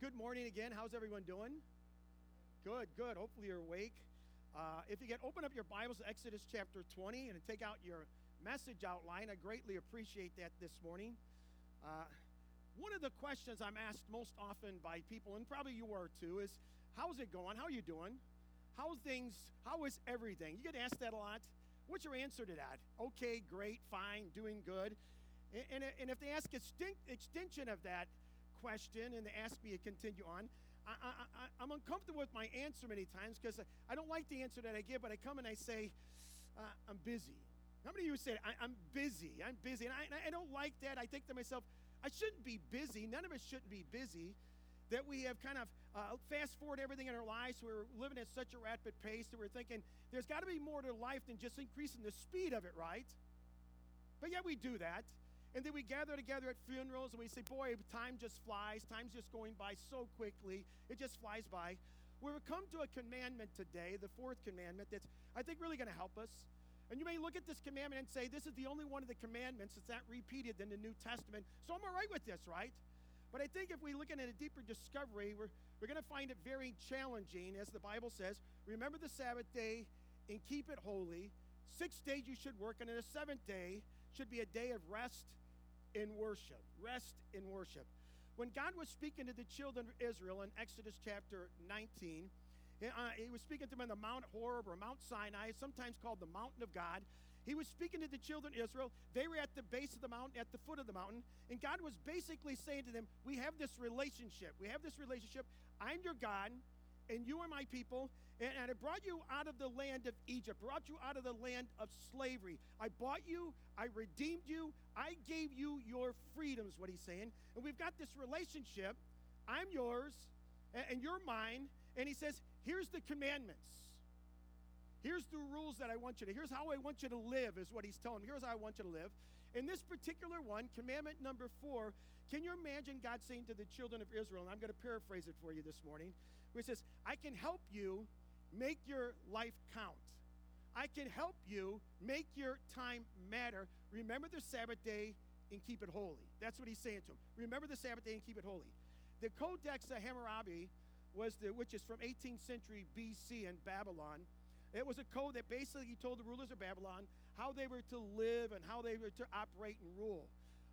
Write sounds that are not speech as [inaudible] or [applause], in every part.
good morning again. How's everyone doing? Good, good. Hopefully you're awake. Uh, if you can open up your Bibles to Exodus chapter 20 and take out your message outline, I greatly appreciate that this morning. Uh, one of the questions I'm asked most often by people, and probably you are too, is how's it going? How are you doing? How's things? How is everything? You get asked that a lot. What's your answer to that? Okay, great, fine, doing good. And, and, and if they ask extension of that, question and they ask me to continue on, I, I, I, am uncomfortable with my answer many times because I, don't like the answer that I give, but I come and I say, uh, I'm busy. How many of you say, I, am busy? I'm busy. And I, I don't like that. I think to myself, I shouldn't be busy. None of us shouldn't be busy. That we have kind of uh, fast forward everything in our lives. We're living at such a rapid pace that we're thinking there's got to be more to life than just increasing the speed of it, right? But yet we do that. And then we gather together at funerals and we say, Boy, time just flies. Time's just going by so quickly. It just flies by. We've come to a commandment today, the fourth commandment, that's, I think, really going to help us. And you may look at this commandment and say, This is the only one of the commandments that's not repeated in the New Testament. So I'm all right with this, right? But I think if we look at a deeper discovery, we're, we're going to find it very challenging, as the Bible says. Remember the Sabbath day and keep it holy. Six days you should work, and then the seventh day should be a day of rest in worship. Rest in worship. When God was speaking to the children of Israel in Exodus chapter 19, uh, he was speaking to them on the Mount Horeb or Mount Sinai, sometimes called the Mountain of God. He was speaking to the children of Israel. They were at the base of the mountain, at the foot of the mountain. And God was basically saying to them, We have this relationship. We have this relationship. I'm your God, and you are my people. And, and I brought you out of the land of Egypt, brought you out of the land of slavery. I bought you, I redeemed you, I gave you your freedoms, what he's saying. And we've got this relationship. I'm yours, and, and you're mine. And he says, Here's the commandments. Here's the rules that I want you to. Here's how I want you to live, is what he's telling me. Here's how I want you to live. In this particular one, commandment number four, can you imagine God saying to the children of Israel, and I'm going to paraphrase it for you this morning, where he says, I can help you make your life count. I can help you make your time matter. Remember the Sabbath day and keep it holy. That's what he's saying to them. Remember the Sabbath day and keep it holy. The Codex of Hammurabi was the which is from 18th century BC in Babylon. It was a code that basically told the rulers of Babylon how they were to live and how they were to operate and rule.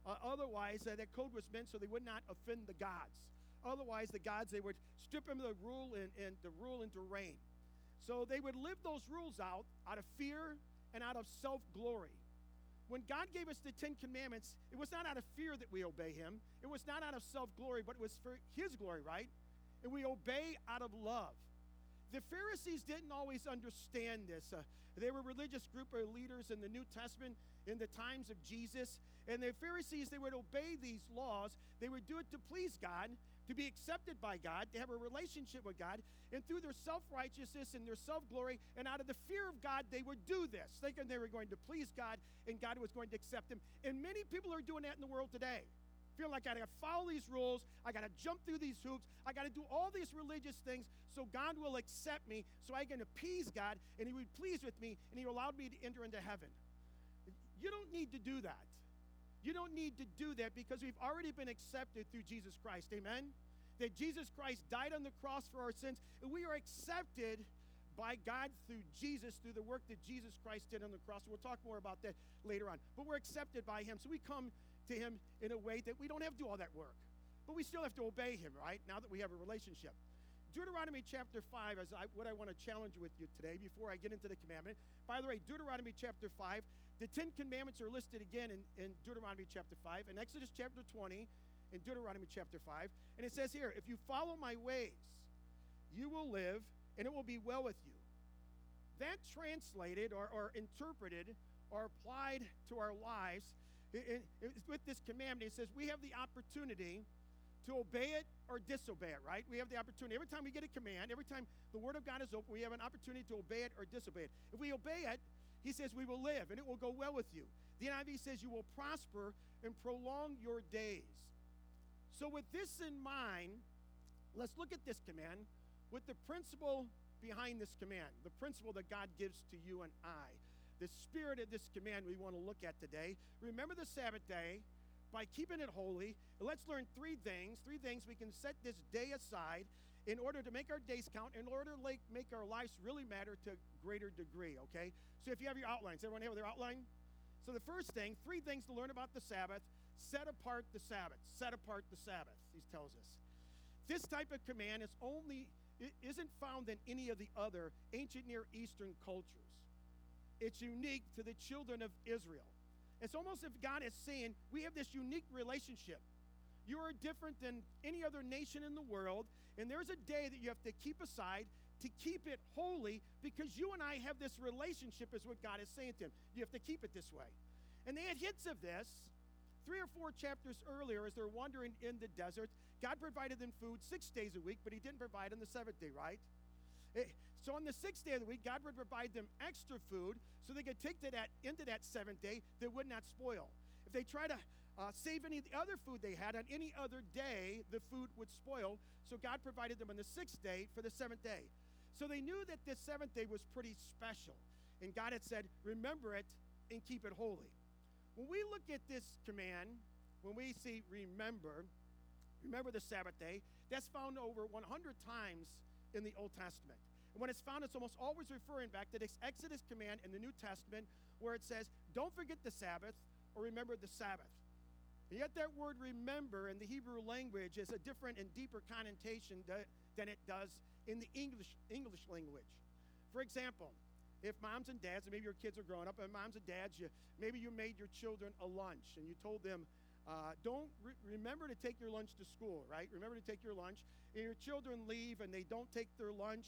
Uh, otherwise, uh, that code was meant so they would not offend the gods. Otherwise, the gods they would strip them of the rule and, and the rule and to reign. So they would live those rules out out of fear and out of self glory. When God gave us the Ten Commandments, it was not out of fear that we obey Him, it was not out of self glory, but it was for His glory, right? And we obey out of love. The Pharisees didn't always understand this. Uh, they were a religious group of leaders in the New Testament in the times of Jesus. And the Pharisees, they would obey these laws. They would do it to please God, to be accepted by God, to have a relationship with God. And through their self righteousness and their self glory, and out of the fear of God, they would do this, thinking they were going to please God and God was going to accept them. And many people are doing that in the world today. Feel like I gotta follow these rules, I gotta jump through these hoops, I gotta do all these religious things so God will accept me, so I can appease God, and He would please with me, and He allowed me to enter into heaven. You don't need to do that. You don't need to do that because we've already been accepted through Jesus Christ. Amen? That Jesus Christ died on the cross for our sins, and we are accepted by God through Jesus, through the work that Jesus Christ did on the cross. We'll talk more about that later on. But we're accepted by Him. So we come to Him in a way that we don't have to do all that work. But we still have to obey Him, right? Now that we have a relationship. Deuteronomy chapter 5 is what I want to challenge with you today before I get into the commandment. By the way, Deuteronomy chapter 5, the Ten Commandments are listed again in, in Deuteronomy chapter 5, in Exodus chapter 20, in Deuteronomy chapter 5. And it says here, if you follow my ways, you will live and it will be well with you. That translated or, or interpreted or applied to our lives it, it, with this commandment, it says we have the opportunity to obey it or disobey it, right? We have the opportunity. Every time we get a command, every time the Word of God is open, we have an opportunity to obey it or disobey it. If we obey it, he says, We will live and it will go well with you. The NIV says, You will prosper and prolong your days. So, with this in mind, let's look at this command with the principle behind this command, the principle that God gives to you and I. The spirit of this command we want to look at today. Remember the Sabbath day, by keeping it holy. Let's learn three things. Three things we can set this day aside in order to make our days count, in order to make our lives really matter to greater degree, okay? So if you have your outlines, everyone have their outline? So the first thing, three things to learn about the Sabbath. Set apart the Sabbath. Set apart the Sabbath, he tells us. This type of command is only it isn't found in any of the other ancient Near Eastern cultures. It's unique to the children of Israel. It's almost if God is saying, we have this unique relationship. You are different than any other nation in the world, and there's a day that you have to keep aside to keep it holy because you and I have this relationship, is what God is saying to him. You have to keep it this way. And they had hints of this three or four chapters earlier as they're wandering in the desert. God provided them food six days a week, but He didn't provide on the seventh day, right? Eh, so on the sixth day of the week, God would provide them extra food so they could take to that into that seventh day that would not spoil. If they try to uh, save any of the other food they had on any other day, the food would spoil. So God provided them on the sixth day for the seventh day. So they knew that this seventh day was pretty special. And God had said, Remember it and keep it holy. When we look at this command, when we see remember, remember the Sabbath day, that's found over 100 times in the Old Testament. And when it's found, it's almost always referring back to this Exodus command in the New Testament where it says, Don't forget the Sabbath or remember the Sabbath. And yet, that word remember in the Hebrew language is a different and deeper connotation than it does in the English, English language. For example, if moms and dads, and maybe your kids are growing up, and moms and dads, you, maybe you made your children a lunch and you told them, uh, don't re- remember to take your lunch to school, right? Remember to take your lunch. And your children leave and they don't take their lunch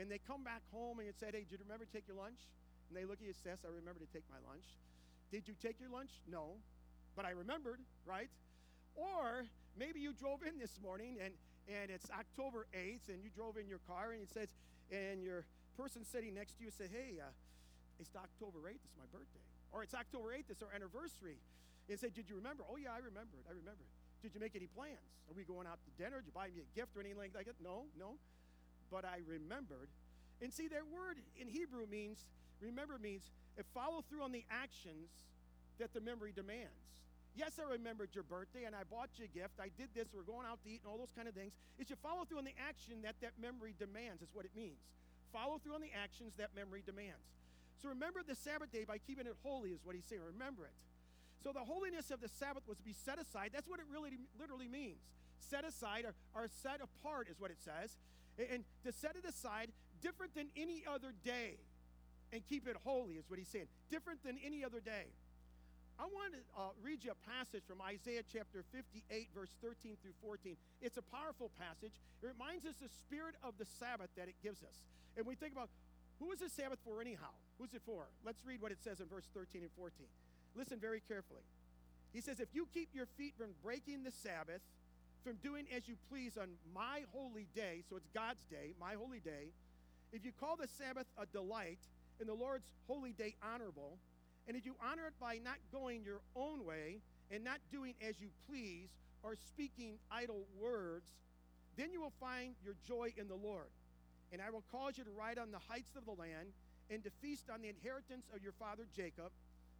and they come back home and you said, hey, did you remember to take your lunch? And they look at you and says, I remember to take my lunch. Did you take your lunch? No but I remembered, right? Or maybe you drove in this morning and, and it's October 8th and you drove in your car and it says, and your person sitting next to you said, hey, uh, it's October 8th, it's my birthday. Or it's October 8th, it's our anniversary. And said, did you remember? Oh, yeah, I remembered. I remember. Did you make any plans? Are we going out to dinner? Did you buy me a gift or anything like that? No, no. But I remembered. And see, that word in Hebrew means, remember means, it follow through on the actions that the memory demands. Yes, I remembered your birthday and I bought you a gift. I did this. We're going out to eat and all those kind of things. It's should follow through on the action that that memory demands, is what it means. Follow through on the actions that memory demands. So remember the Sabbath day by keeping it holy, is what he's saying. Remember it. So the holiness of the Sabbath was to be set aside. That's what it really literally means. Set aside or, or set apart is what it says. And to set it aside different than any other day and keep it holy is what he's saying. Different than any other day. I want to uh, read you a passage from Isaiah chapter 58, verse 13 through 14. It's a powerful passage. It reminds us the spirit of the Sabbath that it gives us. And we think about who is the Sabbath for, anyhow? Who's it for? Let's read what it says in verse 13 and 14. Listen very carefully. He says, If you keep your feet from breaking the Sabbath, from doing as you please on my holy day, so it's God's day, my holy day, if you call the Sabbath a delight and the Lord's holy day honorable, and if you honor it by not going your own way and not doing as you please or speaking idle words, then you will find your joy in the Lord. And I will cause you to ride on the heights of the land and to feast on the inheritance of your father Jacob.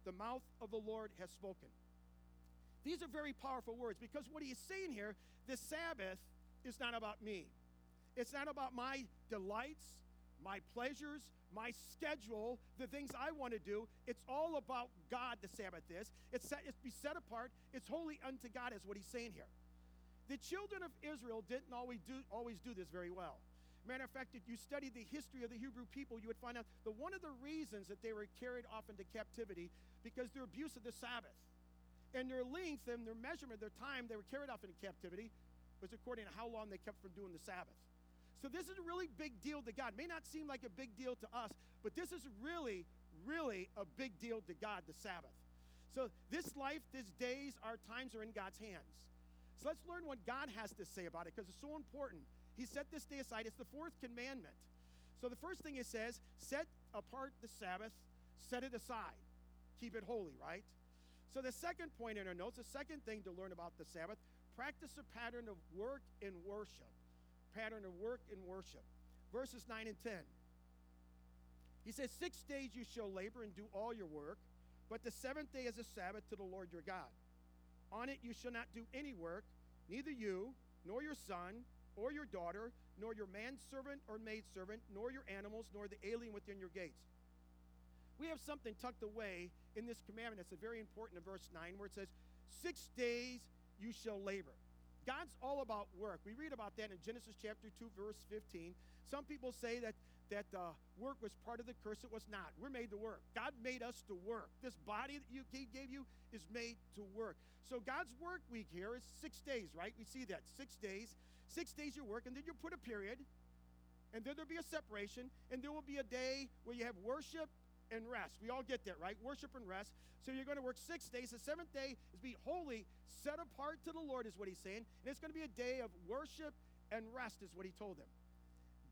The mouth of the Lord has spoken. These are very powerful words because what he is saying here, the Sabbath is not about me. It's not about my delights, my pleasures, my schedule, the things I want to do. It's all about God, the Sabbath is. It's, set, it's be set apart. It's holy unto God, is what he's saying here. The children of Israel didn't always do, always do this very well. Matter of fact, if you study the history of the Hebrew people, you would find out that one of the reasons that they were carried off into captivity because their abuse of the Sabbath and their length and their measurement, their time they were carried off into captivity was according to how long they kept from doing the Sabbath. So this is a really big deal to God. May not seem like a big deal to us, but this is really, really a big deal to God, the Sabbath. So this life, these days, our times are in God's hands. So let's learn what God has to say about it because it's so important. He set this day aside. It's the fourth commandment. So the first thing it says, set apart the Sabbath, set it aside. Keep it holy, right? So the second point in our notes, the second thing to learn about the Sabbath, practice a pattern of work and worship pattern of work and worship. Verses 9 and 10. He says, Six days you shall labor and do all your work, but the seventh day is a Sabbath to the Lord your God. On it you shall not do any work, neither you, nor your son, or your daughter, nor your manservant or maidservant, nor your animals, nor the alien within your gates. We have something tucked away in this commandment that's very important in verse 9 where it says, Six days you shall labor. God's all about work. We read about that in Genesis chapter 2, verse 15. Some people say that, that uh, work was part of the curse. It was not. We're made to work. God made us to work. This body that you, He gave you is made to work. So God's work week here is six days, right? We see that. Six days. Six days you work, and then you put a period, and then there'll be a separation, and there will be a day where you have worship and rest. We all get that, right? Worship and rest. So you're going to work six days. The seventh day is be holy, set apart to the Lord, is what he's saying. And it's going to be a day of worship and rest, is what he told them.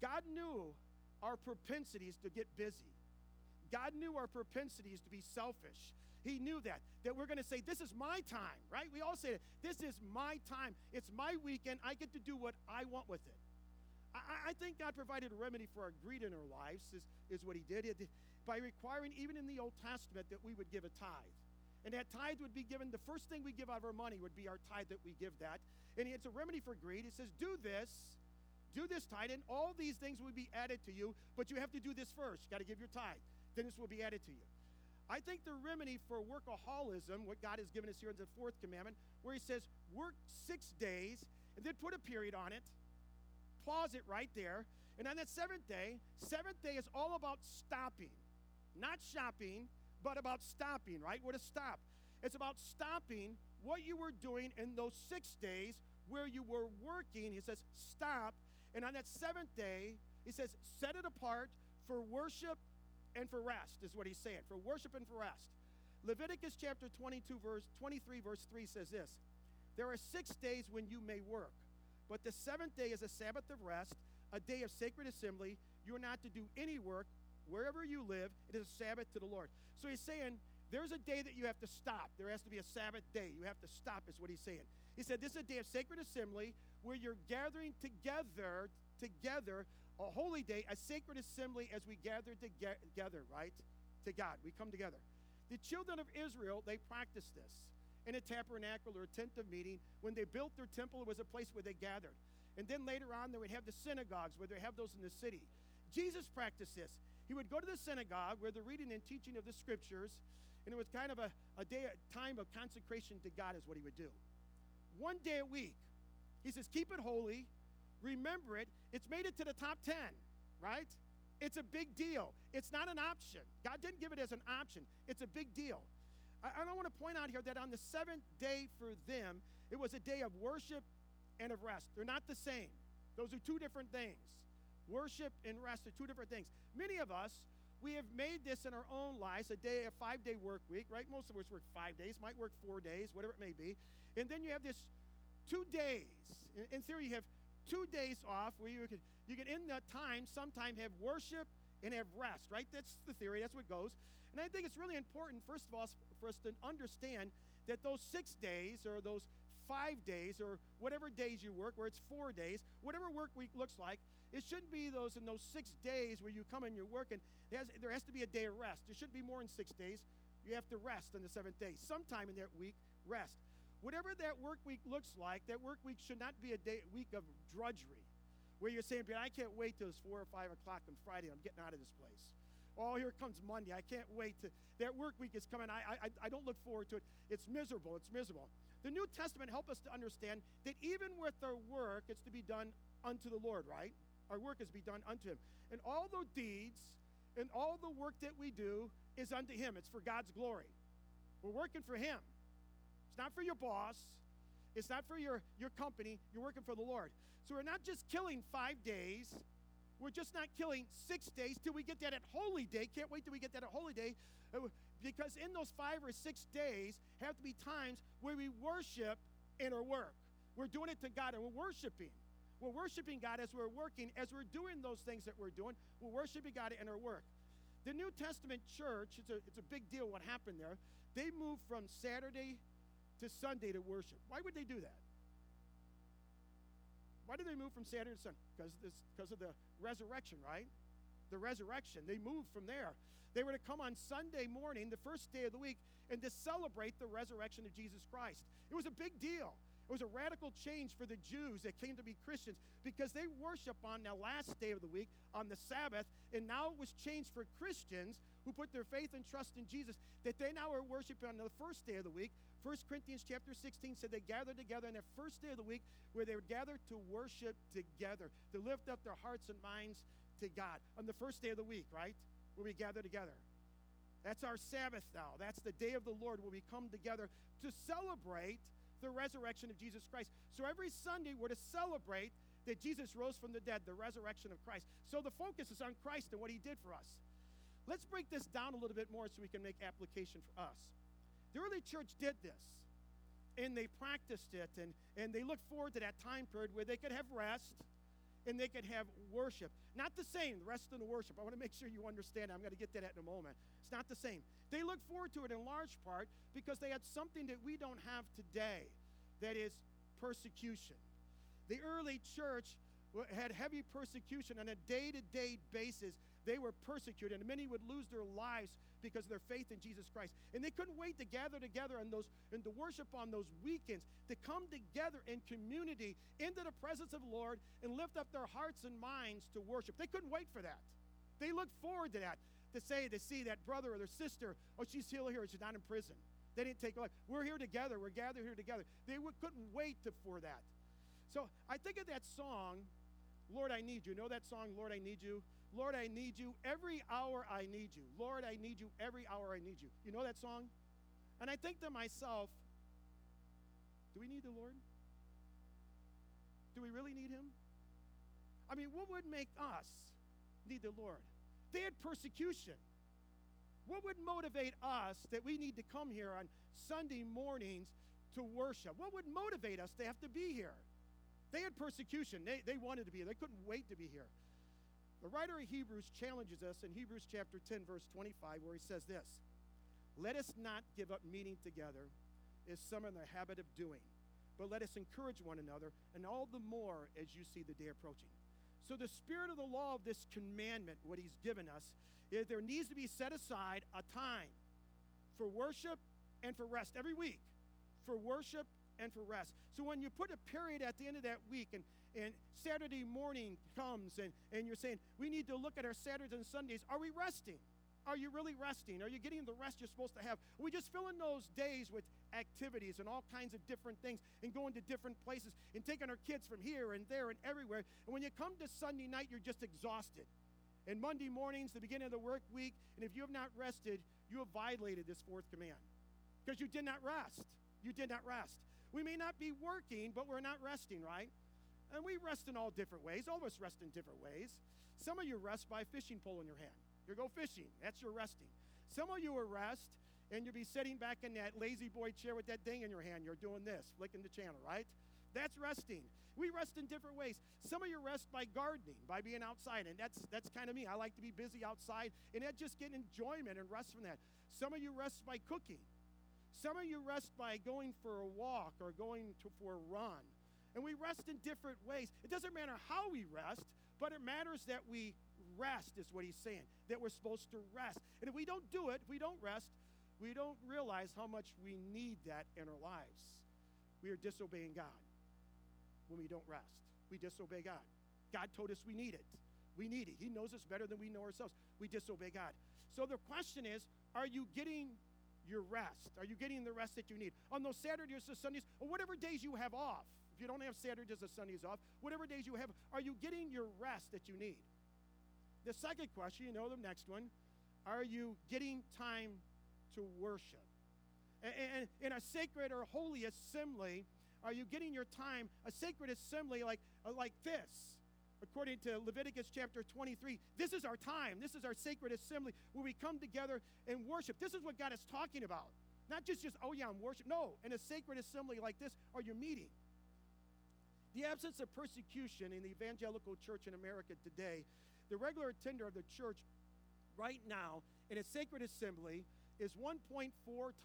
God knew our propensities to get busy. God knew our propensities to be selfish. He knew that. That we're going to say, This is my time, right? We all say, This is my time. It's my weekend. I get to do what I want with it. I, I think God provided a remedy for our greed in our lives, is, is what He did. It, by requiring, even in the Old Testament, that we would give a tithe. And that tithe would be given, the first thing we give out of our money would be our tithe that we give that. And it's a remedy for greed. It says, Do this, do this tithe, and all these things will be added to you, but you have to do this first. You got to give your tithe. Then this will be added to you. I think the remedy for workaholism, what God has given us here in the fourth commandment, where He says, work six days and then put a period on it, pause it right there. And on that seventh day, seventh day is all about stopping, not shopping, but about stopping, right? Where to stop. It's about stopping what you were doing in those six days where you were working. He says, stop. And on that seventh day, he says, set it apart for worship and for rest, is what he's saying, for worship and for rest. Leviticus chapter 22, verse 23, verse 3 says this There are six days when you may work, but the seventh day is a Sabbath of rest, a day of sacred assembly. You are not to do any work wherever you live. It is a Sabbath to the Lord. So he's saying, there's a day that you have to stop. There has to be a Sabbath day. You have to stop, is what he's saying. He said, This is a day of sacred assembly where you're gathering together, together a holy day, a sacred assembly as we gather together, right? To God. We come together. The children of Israel, they practiced this in a tabernacle or a tent of meeting. When they built their temple, it was a place where they gathered. And then later on, they would have the synagogues where they have those in the city. Jesus practiced this. He would go to the synagogue where the reading and teaching of the scriptures, and it was kind of a, a day, a time of consecration to God, is what he would do. One day a week. He says, Keep it holy, remember it. It's made it to the top 10, right? It's a big deal. It's not an option. God didn't give it as an option, it's a big deal. I, I want to point out here that on the seventh day for them, it was a day of worship and of rest. They're not the same, those are two different things. Worship and rest are two different things. Many of us, we have made this in our own lives a day, a five day work week, right? Most of us work five days, might work four days, whatever it may be. And then you have this two days. In, in theory, you have two days off where you can you can in that time sometime have worship and have rest, right? That's the theory. That's what goes. And I think it's really important, first of all, for us to understand that those six days or those five days or whatever days you work, where it's four days, whatever work week looks like, it shouldn't be those in those six days where you come and you're working. Has, there has to be a day of rest. There shouldn't be more than six days. You have to rest on the seventh day. Sometime in that week, rest. Whatever that work week looks like, that work week should not be a day, week of drudgery where you're saying, I can't wait till it's 4 or 5 o'clock on Friday. I'm getting out of this place. Oh, here comes Monday. I can't wait to. That work week is coming. I, I, I don't look forward to it. It's miserable. It's miserable. The New Testament help us to understand that even with our work, it's to be done unto the Lord, right? Our work is to be done unto Him. And all the deeds and all the work that we do is unto Him. It's for God's glory. We're working for Him. It's not for your boss. It's not for your, your company. You're working for the Lord. So we're not just killing five days. We're just not killing six days till we get that at Holy Day. Can't wait till we get that at Holy Day. Uh, Because in those five or six days have to be times where we worship in our work. We're doing it to God and we're worshiping. We're worshiping God as we're working, as we're doing those things that we're doing. We're worshiping God in our work. The New Testament church, it's a, it's a big deal what happened there. They moved from Saturday to Sunday to worship. Why would they do that? Why did they move from Saturday to Sunday? Because this, because of the resurrection, right? The resurrection. They moved from there. They were to come on Sunday morning, the first day of the week, and to celebrate the resurrection of Jesus Christ. It was a big deal. It was a radical change for the Jews that came to be Christians because they worship on the last day of the week, on the Sabbath, and now it was changed for Christians who put their faith and trust in Jesus that they now are worshiping on the first day of the week. 1 Corinthians chapter 16 said they gathered together on the first day of the week where they would gather to worship together, to lift up their hearts and minds to God. On the first day of the week, right? Where we gather together. That's our Sabbath now. That's the day of the Lord where we come together to celebrate the resurrection of Jesus Christ. So every Sunday, we're to celebrate that Jesus rose from the dead, the resurrection of Christ. So the focus is on Christ and what he did for us. Let's break this down a little bit more so we can make application for us. The early church did this, and they practiced it, and, and they looked forward to that time period where they could have rest and they could have worship. Not the same, the rest of the worship. I want to make sure you understand. I'm going to get to that in a moment. It's not the same. They look forward to it in large part because they had something that we don't have today that is persecution. The early church had heavy persecution on a day to day basis. They were persecuted, and many would lose their lives because of their faith in Jesus Christ. And they couldn't wait to gather together on those and to worship on those weekends, to come together in community into the presence of the Lord and lift up their hearts and minds to worship. They couldn't wait for that. They looked forward to that to say, to see that brother or their sister, oh, she's still here, she's not in prison. They didn't take life. We're here together. We're gathered here together. They couldn't wait to, for that. So I think of that song, Lord, I Need You. Know that song, Lord, I Need You? Lord, I need you. Every hour I need you. Lord, I need you. Every hour I need you. You know that song? And I think to myself, do we need the Lord? Do we really need him? I mean, what would make us need the Lord? They had persecution. What would motivate us that we need to come here on Sunday mornings to worship? What would motivate us to have to be here? They had persecution. They, they wanted to be here. They couldn't wait to be here. The writer of Hebrews challenges us in Hebrews chapter 10, verse 25, where he says this Let us not give up meeting together, as some are in the habit of doing, but let us encourage one another, and all the more as you see the day approaching. So, the spirit of the law of this commandment, what he's given us, is there needs to be set aside a time for worship and for rest every week. For worship and for rest. So when you put a period at the end of that week and, and Saturday morning comes and, and you're saying, we need to look at our Saturdays and Sundays, are we resting? Are you really resting? Are you getting the rest you're supposed to have? We just filling those days with activities and all kinds of different things and going to different places and taking our kids from here and there and everywhere. And when you come to Sunday night, you're just exhausted. And Monday morning's the beginning of the work week, and if you have not rested, you have violated this fourth command because you did not rest. You did not rest. We may not be working, but we're not resting, right? And we rest in all different ways. All of us rest in different ways. Some of you rest by a fishing pole in your hand. You go fishing. That's your resting. Some of you rest and you'll be sitting back in that lazy boy chair with that thing in your hand. You're doing this, flicking the channel, right? That's resting. We rest in different ways. Some of you rest by gardening, by being outside, and that's that's kind of me. I like to be busy outside, and I just get enjoyment and rest from that. Some of you rest by cooking. Some of you rest by going for a walk or going to, for a run. And we rest in different ways. It doesn't matter how we rest, but it matters that we rest, is what he's saying, that we're supposed to rest. And if we don't do it, if we don't rest, we don't realize how much we need that in our lives. We are disobeying God when we don't rest. We disobey God. God told us we need it. We need it. He knows us better than we know ourselves. We disobey God. So the question is are you getting your rest? Are you getting the rest that you need? On those Saturdays or Sundays, or whatever days you have off, if you don't have Saturdays or Sundays off, whatever days you have, are you getting your rest that you need? The second question, you know the next one, are you getting time to worship? And in a sacred or holy assembly, are you getting your time, a sacred assembly like, uh, like this? according to Leviticus chapter 23. This is our time. This is our sacred assembly where we come together and worship. This is what God is talking about. Not just, just oh, yeah, I'm worship. No, in a sacred assembly like this, are you meeting? The absence of persecution in the evangelical church in America today, the regular attender of the church right now in a sacred assembly is 1.4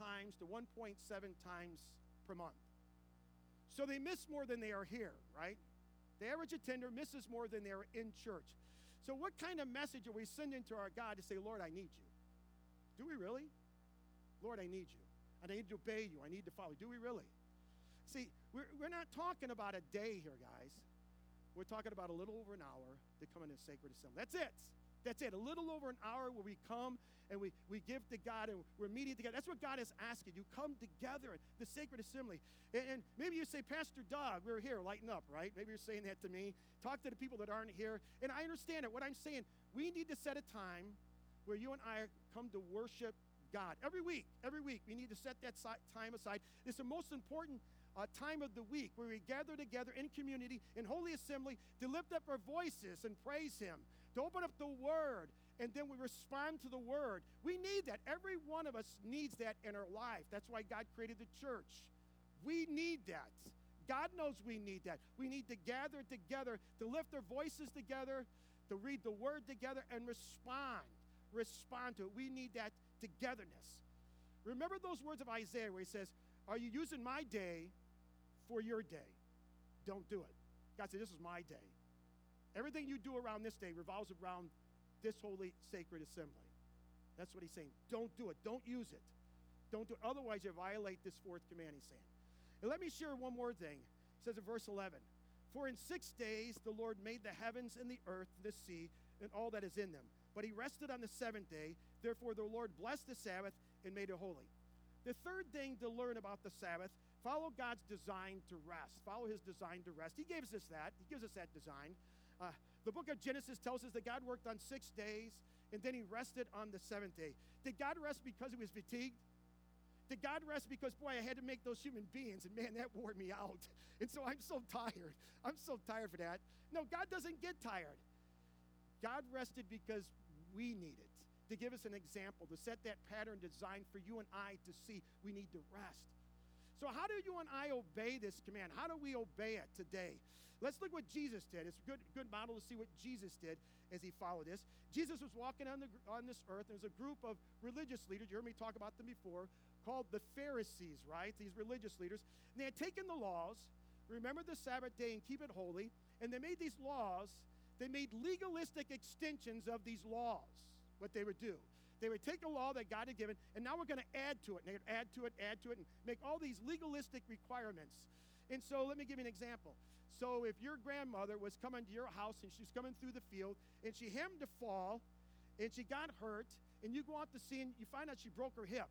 times to 1.7 times per month. So they miss more than they are here, right? The average attender misses more than they're in church. So, what kind of message are we sending to our God to say, Lord, I need you? Do we really? Lord, I need you. I need to obey you. I need to follow. Do we really? See, we're, we're not talking about a day here, guys. We're talking about a little over an hour to come into sacred assembly. That's it. That's it. A little over an hour where we come and we, we give to God and we're meeting together. That's what God is asking. You come together in the sacred assembly. And, and maybe you say, Pastor Doug, we're here, lighten up, right? Maybe you're saying that to me. Talk to the people that aren't here. And I understand it. What I'm saying, we need to set a time where you and I come to worship God. Every week, every week, we need to set that time aside. It's the most important uh, time of the week where we gather together in community, in Holy Assembly, to lift up our voices and praise Him, to open up the Word, and then we respond to the word. We need that. Every one of us needs that in our life. That's why God created the church. We need that. God knows we need that. We need to gather together, to lift our voices together, to read the word together, and respond. Respond to it. We need that togetherness. Remember those words of Isaiah where he says, Are you using my day for your day? Don't do it. God said, This is my day. Everything you do around this day revolves around this holy sacred assembly. That's what he's saying. Don't do it. Don't use it. Don't do it. Otherwise, you violate this fourth command, he's saying. And let me share one more thing. It says in verse 11 For in six days the Lord made the heavens and the earth, the sea, and all that is in them. But he rested on the seventh day. Therefore, the Lord blessed the Sabbath and made it holy. The third thing to learn about the Sabbath follow God's design to rest. Follow his design to rest. He gives us that. He gives us that design. Uh, the book of Genesis tells us that God worked on six days and then he rested on the seventh day. Did God rest because he was fatigued? Did God rest because, boy, I had to make those human beings, and man, that wore me out. [laughs] And so I'm so tired. I'm so tired for that. No, God doesn't get tired. God rested because we need it to give us an example, to set that pattern designed for you and I to see we need to rest. So, how do you and I obey this command? How do we obey it today? Let's look what Jesus did. It's a good, good model to see what Jesus did as he followed this. Jesus was walking on, the, on this earth. There's a group of religious leaders, you heard me talk about them before, called the Pharisees, right? These religious leaders. And they had taken the laws, remember the Sabbath day and keep it holy, and they made these laws, they made legalistic extensions of these laws, what they would do. They would take a law that God had given, and now we're going to add to it. And they would add to it, add to it, and make all these legalistic requirements. And so let me give you an example. So if your grandmother was coming to your house and she's coming through the field and she happened to fall and she got hurt and you go out to see and you find out she broke her hip.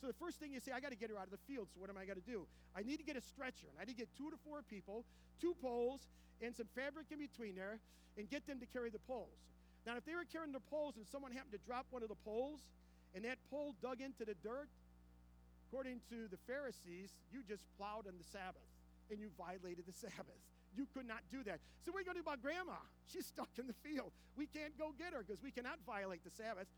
So the first thing you say, I got to get her out of the field. So what am I going to do? I need to get a stretcher. And I need to get two to four people, two poles, and some fabric in between there, and get them to carry the poles. Now, if they were carrying their poles and someone happened to drop one of the poles, and that pole dug into the dirt, according to the Pharisees, you just plowed on the Sabbath, and you violated the Sabbath. You could not do that. So, you going to do about grandma? [laughs] She's stuck in the field. We can't go get her because we cannot violate the Sabbath.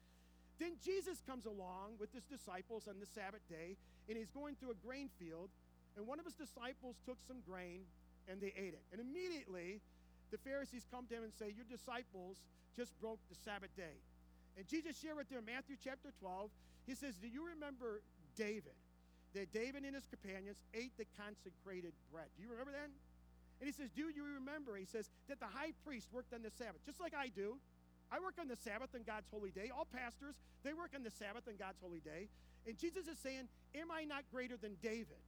Then Jesus comes along with his disciples on the Sabbath day, and he's going through a grain field. And one of his disciples took some grain and they ate it. And immediately, the Pharisees come to him and say, Your disciples just broke the Sabbath day. And Jesus shared with them Matthew chapter 12. He says, Do you remember David? That David and his companions ate the consecrated bread. Do you remember that? And he says, Do you remember? He says that the high priest worked on the Sabbath, just like I do. I work on the Sabbath on God's holy day. All pastors, they work on the Sabbath on God's holy day. And Jesus is saying, Am I not greater than David?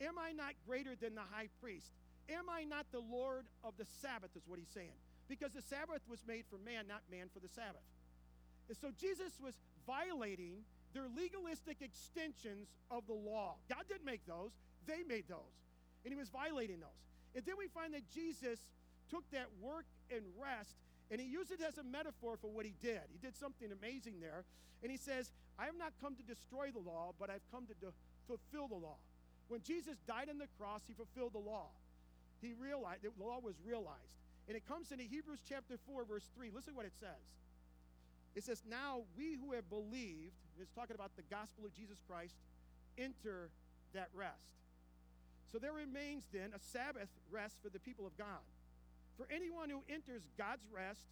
Am I not greater than the high priest? Am I not the Lord of the Sabbath? Is what he's saying. Because the Sabbath was made for man, not man for the Sabbath. And so Jesus was violating their legalistic extensions of the law. God didn't make those, they made those. And he was violating those. And then we find that Jesus took that work and rest and he used it as a metaphor for what he did. He did something amazing there. And he says, I have not come to destroy the law, but I've come to do- fulfill the law. When Jesus died on the cross, he fulfilled the law. He realized the law was realized. And it comes into Hebrews chapter 4, verse 3. Listen to what it says. It says, Now we who have believed, it's talking about the gospel of Jesus Christ, enter that rest. So there remains then a Sabbath rest for the people of God. For anyone who enters God's rest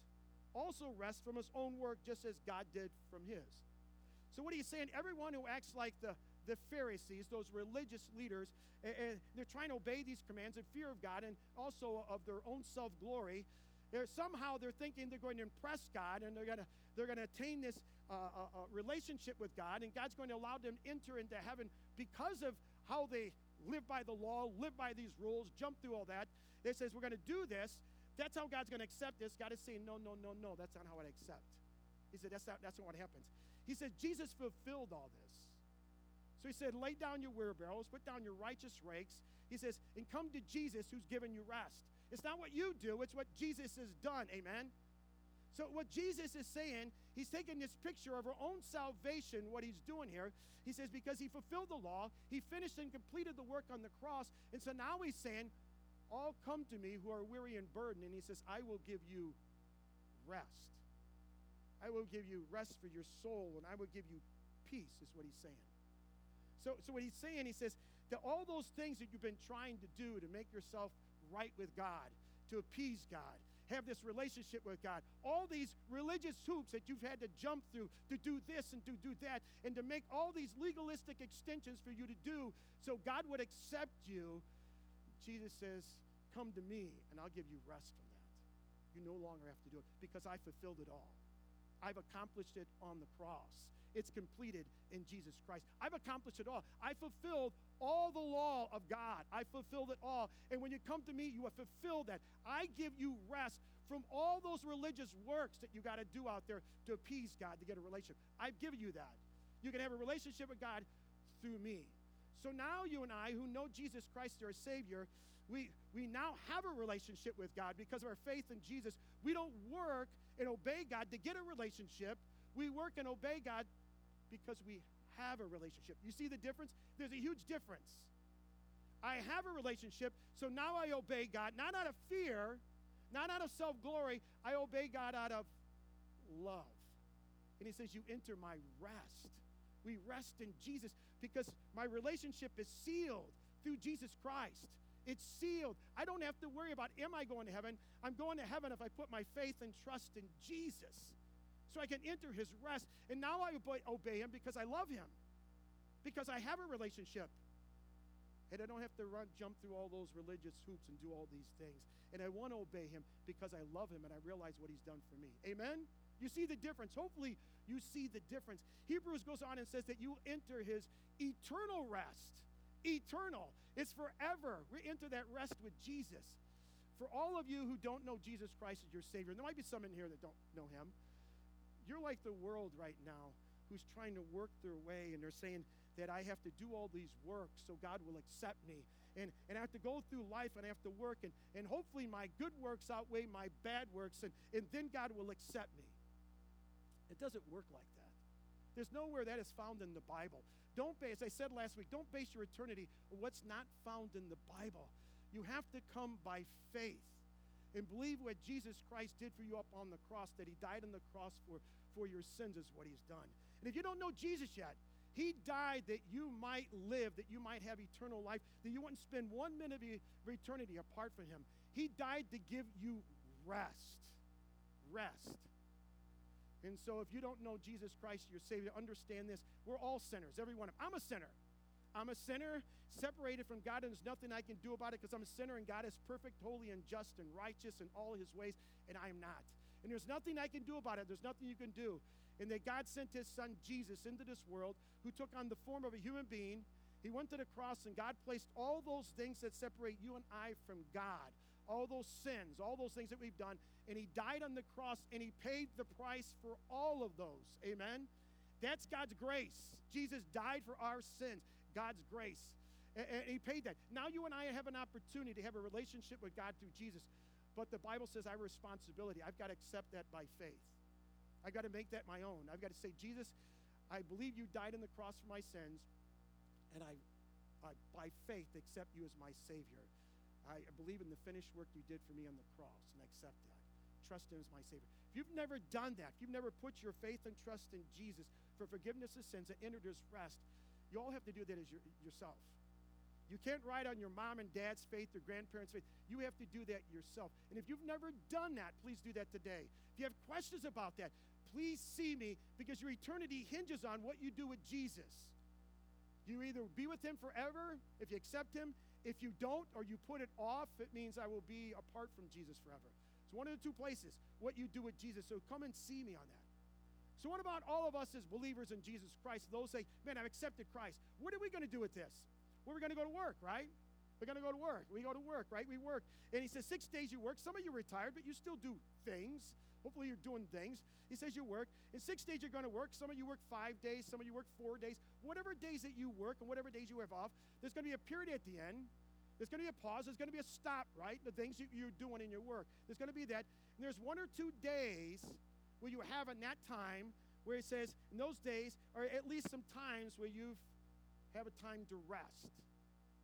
also rests from his own work, just as God did from his. So, what he's saying, everyone who acts like the, the Pharisees, those religious leaders, and, they're trying to obey these commands in fear of God and also of their own self glory, They're somehow they're thinking they're going to impress God and they're going to they're going to attain this uh, uh, uh, relationship with God, and God's going to allow them to enter into heaven because of how they live by the law, live by these rules, jump through all that. They says we're going to do this. That's how God's going to accept this. God is saying, no, no, no, no. That's not how I accept. He said, that's not, that's not what happens. He said, Jesus fulfilled all this. So he said, lay down your wheelbarrows, put down your righteous rakes. He says, and come to Jesus who's given you rest. It's not what you do, it's what Jesus has done. Amen. So, what Jesus is saying, he's taking this picture of our own salvation, what he's doing here. He says, because he fulfilled the law, he finished and completed the work on the cross. And so now he's saying, All come to me who are weary and burdened. And he says, I will give you rest. I will give you rest for your soul, and I will give you peace, is what he's saying. So, so what he's saying, he says, that all those things that you've been trying to do to make yourself right with God, to appease God, have this relationship with God. All these religious hoops that you've had to jump through to do this and to do that, and to make all these legalistic extensions for you to do so God would accept you. Jesus says, Come to me, and I'll give you rest from that. You no longer have to do it because I fulfilled it all. I've accomplished it on the cross. It's completed in Jesus Christ. I've accomplished it all. I fulfilled all the law of God. I fulfilled it all. And when you come to me, you have fulfilled that. I give you rest from all those religious works that you got to do out there to appease God, to get a relationship. I've given you that. You can have a relationship with God through me. So now you and I, who know Jesus Christ, our Savior, we, we now have a relationship with God because of our faith in Jesus. We don't work and obey God to get a relationship. We work and obey God because we have a relationship. You see the difference? There's a huge difference. I have a relationship, so now I obey God, not out of fear, not out of self glory. I obey God out of love. And He says, You enter my rest. We rest in Jesus because my relationship is sealed through Jesus Christ. It's sealed. I don't have to worry about am I going to heaven? I'm going to heaven if I put my faith and trust in Jesus so I can enter his rest. And now I obey him because I love him, because I have a relationship. And I don't have to run, jump through all those religious hoops and do all these things. And I want to obey him because I love him and I realize what he's done for me. Amen? You see the difference. Hopefully, you see the difference. Hebrews goes on and says that you enter his eternal rest. Eternal. It's forever. We enter that rest with Jesus. For all of you who don't know Jesus Christ as your Savior, and there might be some in here that don't know him, you're like the world right now who's trying to work their way and they're saying that I have to do all these works so God will accept me. And, and I have to go through life and I have to work, and, and hopefully my good works outweigh my bad works, and, and then God will accept me. It doesn't work like that. There's nowhere that is found in the Bible. Don't base, as I said last week, don't base your eternity on what's not found in the Bible. You have to come by faith and believe what Jesus Christ did for you up on the cross, that he died on the cross for, for your sins, is what he's done. And if you don't know Jesus yet, he died that you might live, that you might have eternal life, that you wouldn't spend one minute of eternity apart from him. He died to give you rest. Rest. And so if you don't know Jesus Christ, your Savior, understand this. We're all sinners, every one of them. I'm a sinner. I'm a sinner separated from God, and there's nothing I can do about it because I'm a sinner, and God is perfect, holy, and just, and righteous in all his ways, and I am not. And there's nothing I can do about it. There's nothing you can do. And that God sent his son Jesus into this world, who took on the form of a human being. He went to the cross, and God placed all those things that separate you and I from God, all those sins, all those things that we've done. And he died on the cross, and he paid the price for all of those. Amen? That's God's grace. Jesus died for our sins. God's grace. And, he paid that. Now you and I have an opportunity to have a relationship with God through Jesus. But the Bible says I have responsibility. I've got to accept that by faith. I've got to make that my own. I've got to say, Jesus, I believe you died on the cross for my sins, and I, I by faith, accept you as my Savior. I believe in the finished work you did for me on the cross, and I accept that. Trust him as my Savior. If you've never done that, if you've never put your faith and trust in Jesus for forgiveness of sins and entered his rest, you all have to do that as your, yourself. You can't ride on your mom and dad's faith or grandparents' faith. You have to do that yourself. And if you've never done that, please do that today. If you have questions about that, please see me because your eternity hinges on what you do with Jesus. You either be with him forever if you accept him. If you don't or you put it off, it means I will be apart from Jesus forever. It's one of the two places what you do with Jesus. So come and see me on that. So, what about all of us as believers in Jesus Christ? Those say, Man, I've accepted Christ. What are we going to do with this? We're going to go to work, right? We're going to go to work. We go to work, right? We work. And he says, Six days you work. Some of you retired, but you still do things. Hopefully, you're doing things. He says you work. In six days, you're going to work. Some of you work five days. Some of you work four days. Whatever days that you work and whatever days you have off, there's going to be a period at the end. There's going to be a pause. There's going to be a stop, right? The things you, you're doing in your work. There's going to be that. And there's one or two days where you have in that time where it says in those days, or at least some times where you have a time to rest.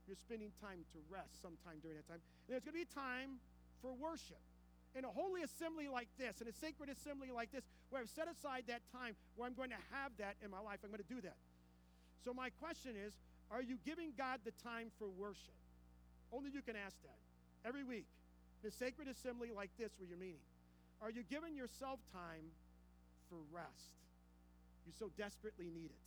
You're spending time to rest sometime during that time. And there's going to be a time for worship. In a holy assembly like this, in a sacred assembly like this, where I've set aside that time where I'm going to have that in my life, I'm going to do that. So, my question is Are you giving God the time for worship? Only you can ask that every week. In a sacred assembly like this, where you're meeting, are you giving yourself time for rest? You so desperately need it.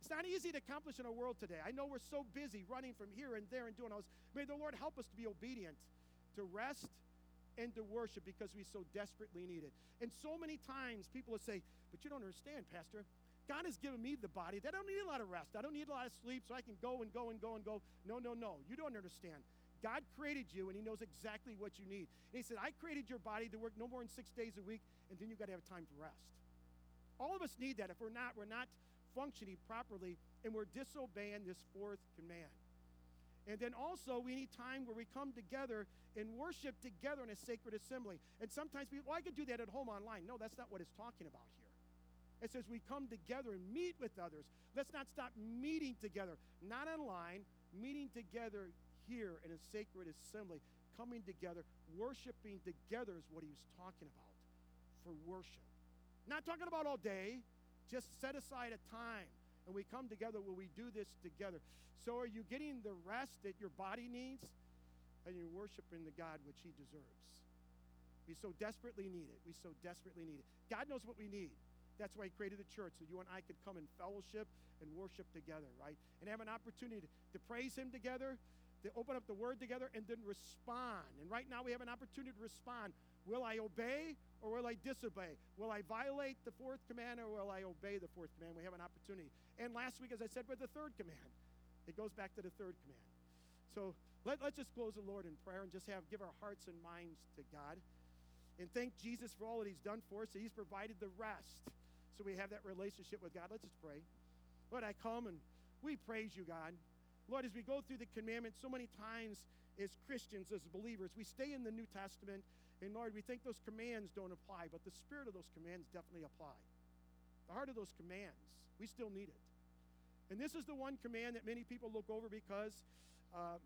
It's not easy to accomplish in our world today. I know we're so busy running from here and there and doing all this. May the Lord help us to be obedient, to rest and to worship because we so desperately need it. And so many times people will say, But you don't understand, Pastor. God has given me the body I don't need a lot of rest. I don't need a lot of sleep so I can go and go and go and go. No, no, no. You don't understand. God created you and He knows exactly what you need. And He said, I created your body to work no more than six days a week, and then you've got to have time to rest. All of us need that. If we're not, we're not functioning properly and we're disobeying this fourth command. And then also, we need time where we come together and worship together in a sacred assembly. And sometimes people, well, I could do that at home online. No, that's not what it's talking about here. It says we come together and meet with others. Let's not stop meeting together, not online, meeting together here in a sacred assembly, coming together, worshiping together is what he was talking about for worship. Not talking about all day, just set aside a time and we come together where we do this together. So, are you getting the rest that your body needs? And you're worshiping the God which He deserves. We so desperately need it. We so desperately need it. God knows what we need. That's why He created the church, so you and I could come in fellowship and worship together, right? And have an opportunity to praise Him together, to open up the Word together, and then respond. And right now we have an opportunity to respond. Will I obey or will I disobey? Will I violate the fourth command or will I obey the fourth command? We have an opportunity. And last week, as I said, with the third command, it goes back to the third command. So let, let's just close the Lord in prayer and just have give our hearts and minds to God. And thank Jesus for all that He's done for us. That he's provided the rest. So we have that relationship with God. Let's just pray. Lord, I come and we praise you, God. Lord, as we go through the commandments, so many times as Christians, as believers, we stay in the New Testament and Lord, we think those commands don't apply, but the spirit of those commands definitely apply. The heart of those commands, we still need it. And this is the one command that many people look over because uh,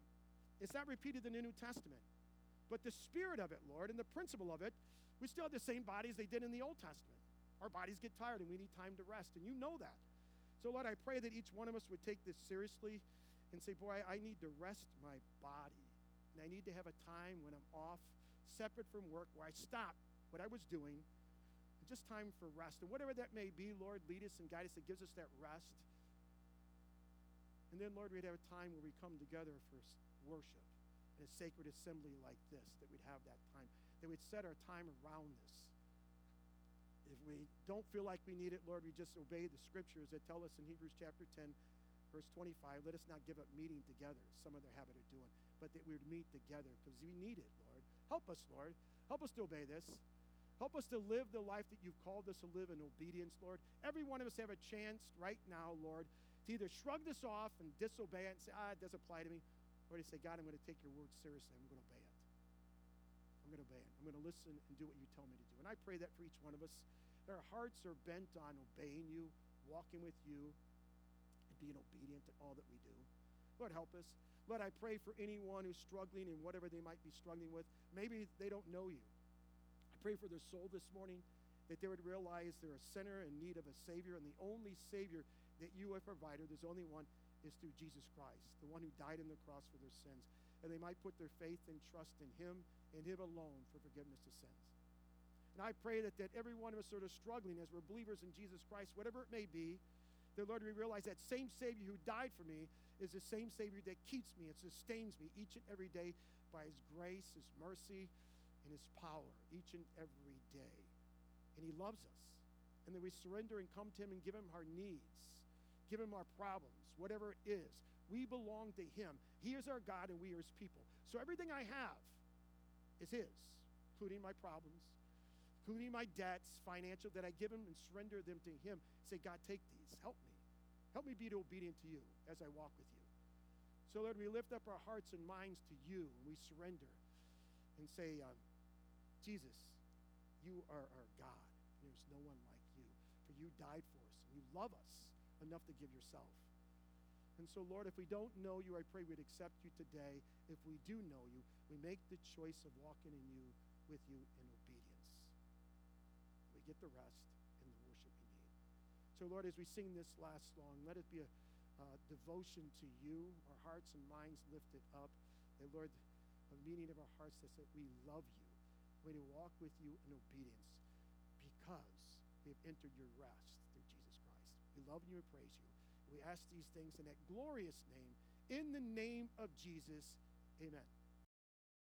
it's not repeated in the New Testament. But the spirit of it, Lord, and the principle of it, we still have the same bodies they did in the Old Testament. Our bodies get tired and we need time to rest, and you know that. So, Lord, I pray that each one of us would take this seriously and say, Boy, I need to rest my body. And I need to have a time when I'm off separate from work where I stop what I was doing, just time for rest. And whatever that may be, Lord, lead us and guide us. It gives us that rest. And then, Lord, we'd have a time where we come together for worship in a sacred assembly like this, that we'd have that time, that we'd set our time around this. If we don't feel like we need it, Lord, we just obey the scriptures that tell us in Hebrews chapter 10, verse 25, let us not give up meeting together, some of their habit of doing, but that we would meet together because we need it, Lord. Help us, Lord. Help us to obey this. Help us to live the life that you've called us to live in obedience, Lord. Every one of us have a chance right now, Lord, to either shrug this off and disobey it and say, ah, it doesn't apply to me, or to say, God, I'm going to take your word seriously. I'm going to obey it. I'm going to obey it. I'm going to listen and do what you tell me to do. And I pray that for each one of us. Our hearts are bent on obeying you, walking with you, being obedient to all that we do. Lord, help us. Lord, I pray for anyone who's struggling in whatever they might be struggling with. Maybe they don't know you. I pray for their soul this morning that they would realize they're a sinner in need of a Savior, and the only Savior that you have provided, there's only one, is through Jesus Christ, the one who died on the cross for their sins. And they might put their faith and trust in Him and Him alone for forgiveness of sins. And I pray that, that every one of us sort of struggling as we're believers in Jesus Christ, whatever it may be, that Lord, we realize that same Savior who died for me is the same Savior that keeps me and sustains me each and every day by His grace, His mercy, and His power each and every day. And He loves us. And then we surrender and come to Him and give Him our needs, give Him our problems, whatever it is. We belong to Him. He is our God and we are His people. So everything I have is His, including my problems, including my debts, financial, that I give them and surrender them to Him. Say, God, take these. Help me. Help me be obedient to you as I walk with you. So, Lord, we lift up our hearts and minds to you and we surrender and say, um, Jesus, you are our God. There's no one like you. For you died for us. And you love us enough to give yourself. And so, Lord, if we don't know you, I pray we'd accept you today. If we do know you, we make the choice of walking in you, with you in. Get the rest in the worship we need. So, Lord, as we sing this last song, let it be a uh, devotion to you, our hearts and minds lifted up. And, Lord, the meaning of our hearts is that we love you. We to walk with you in obedience because we have entered your rest through Jesus Christ. We love you and praise you. We ask these things in that glorious name. In the name of Jesus, amen.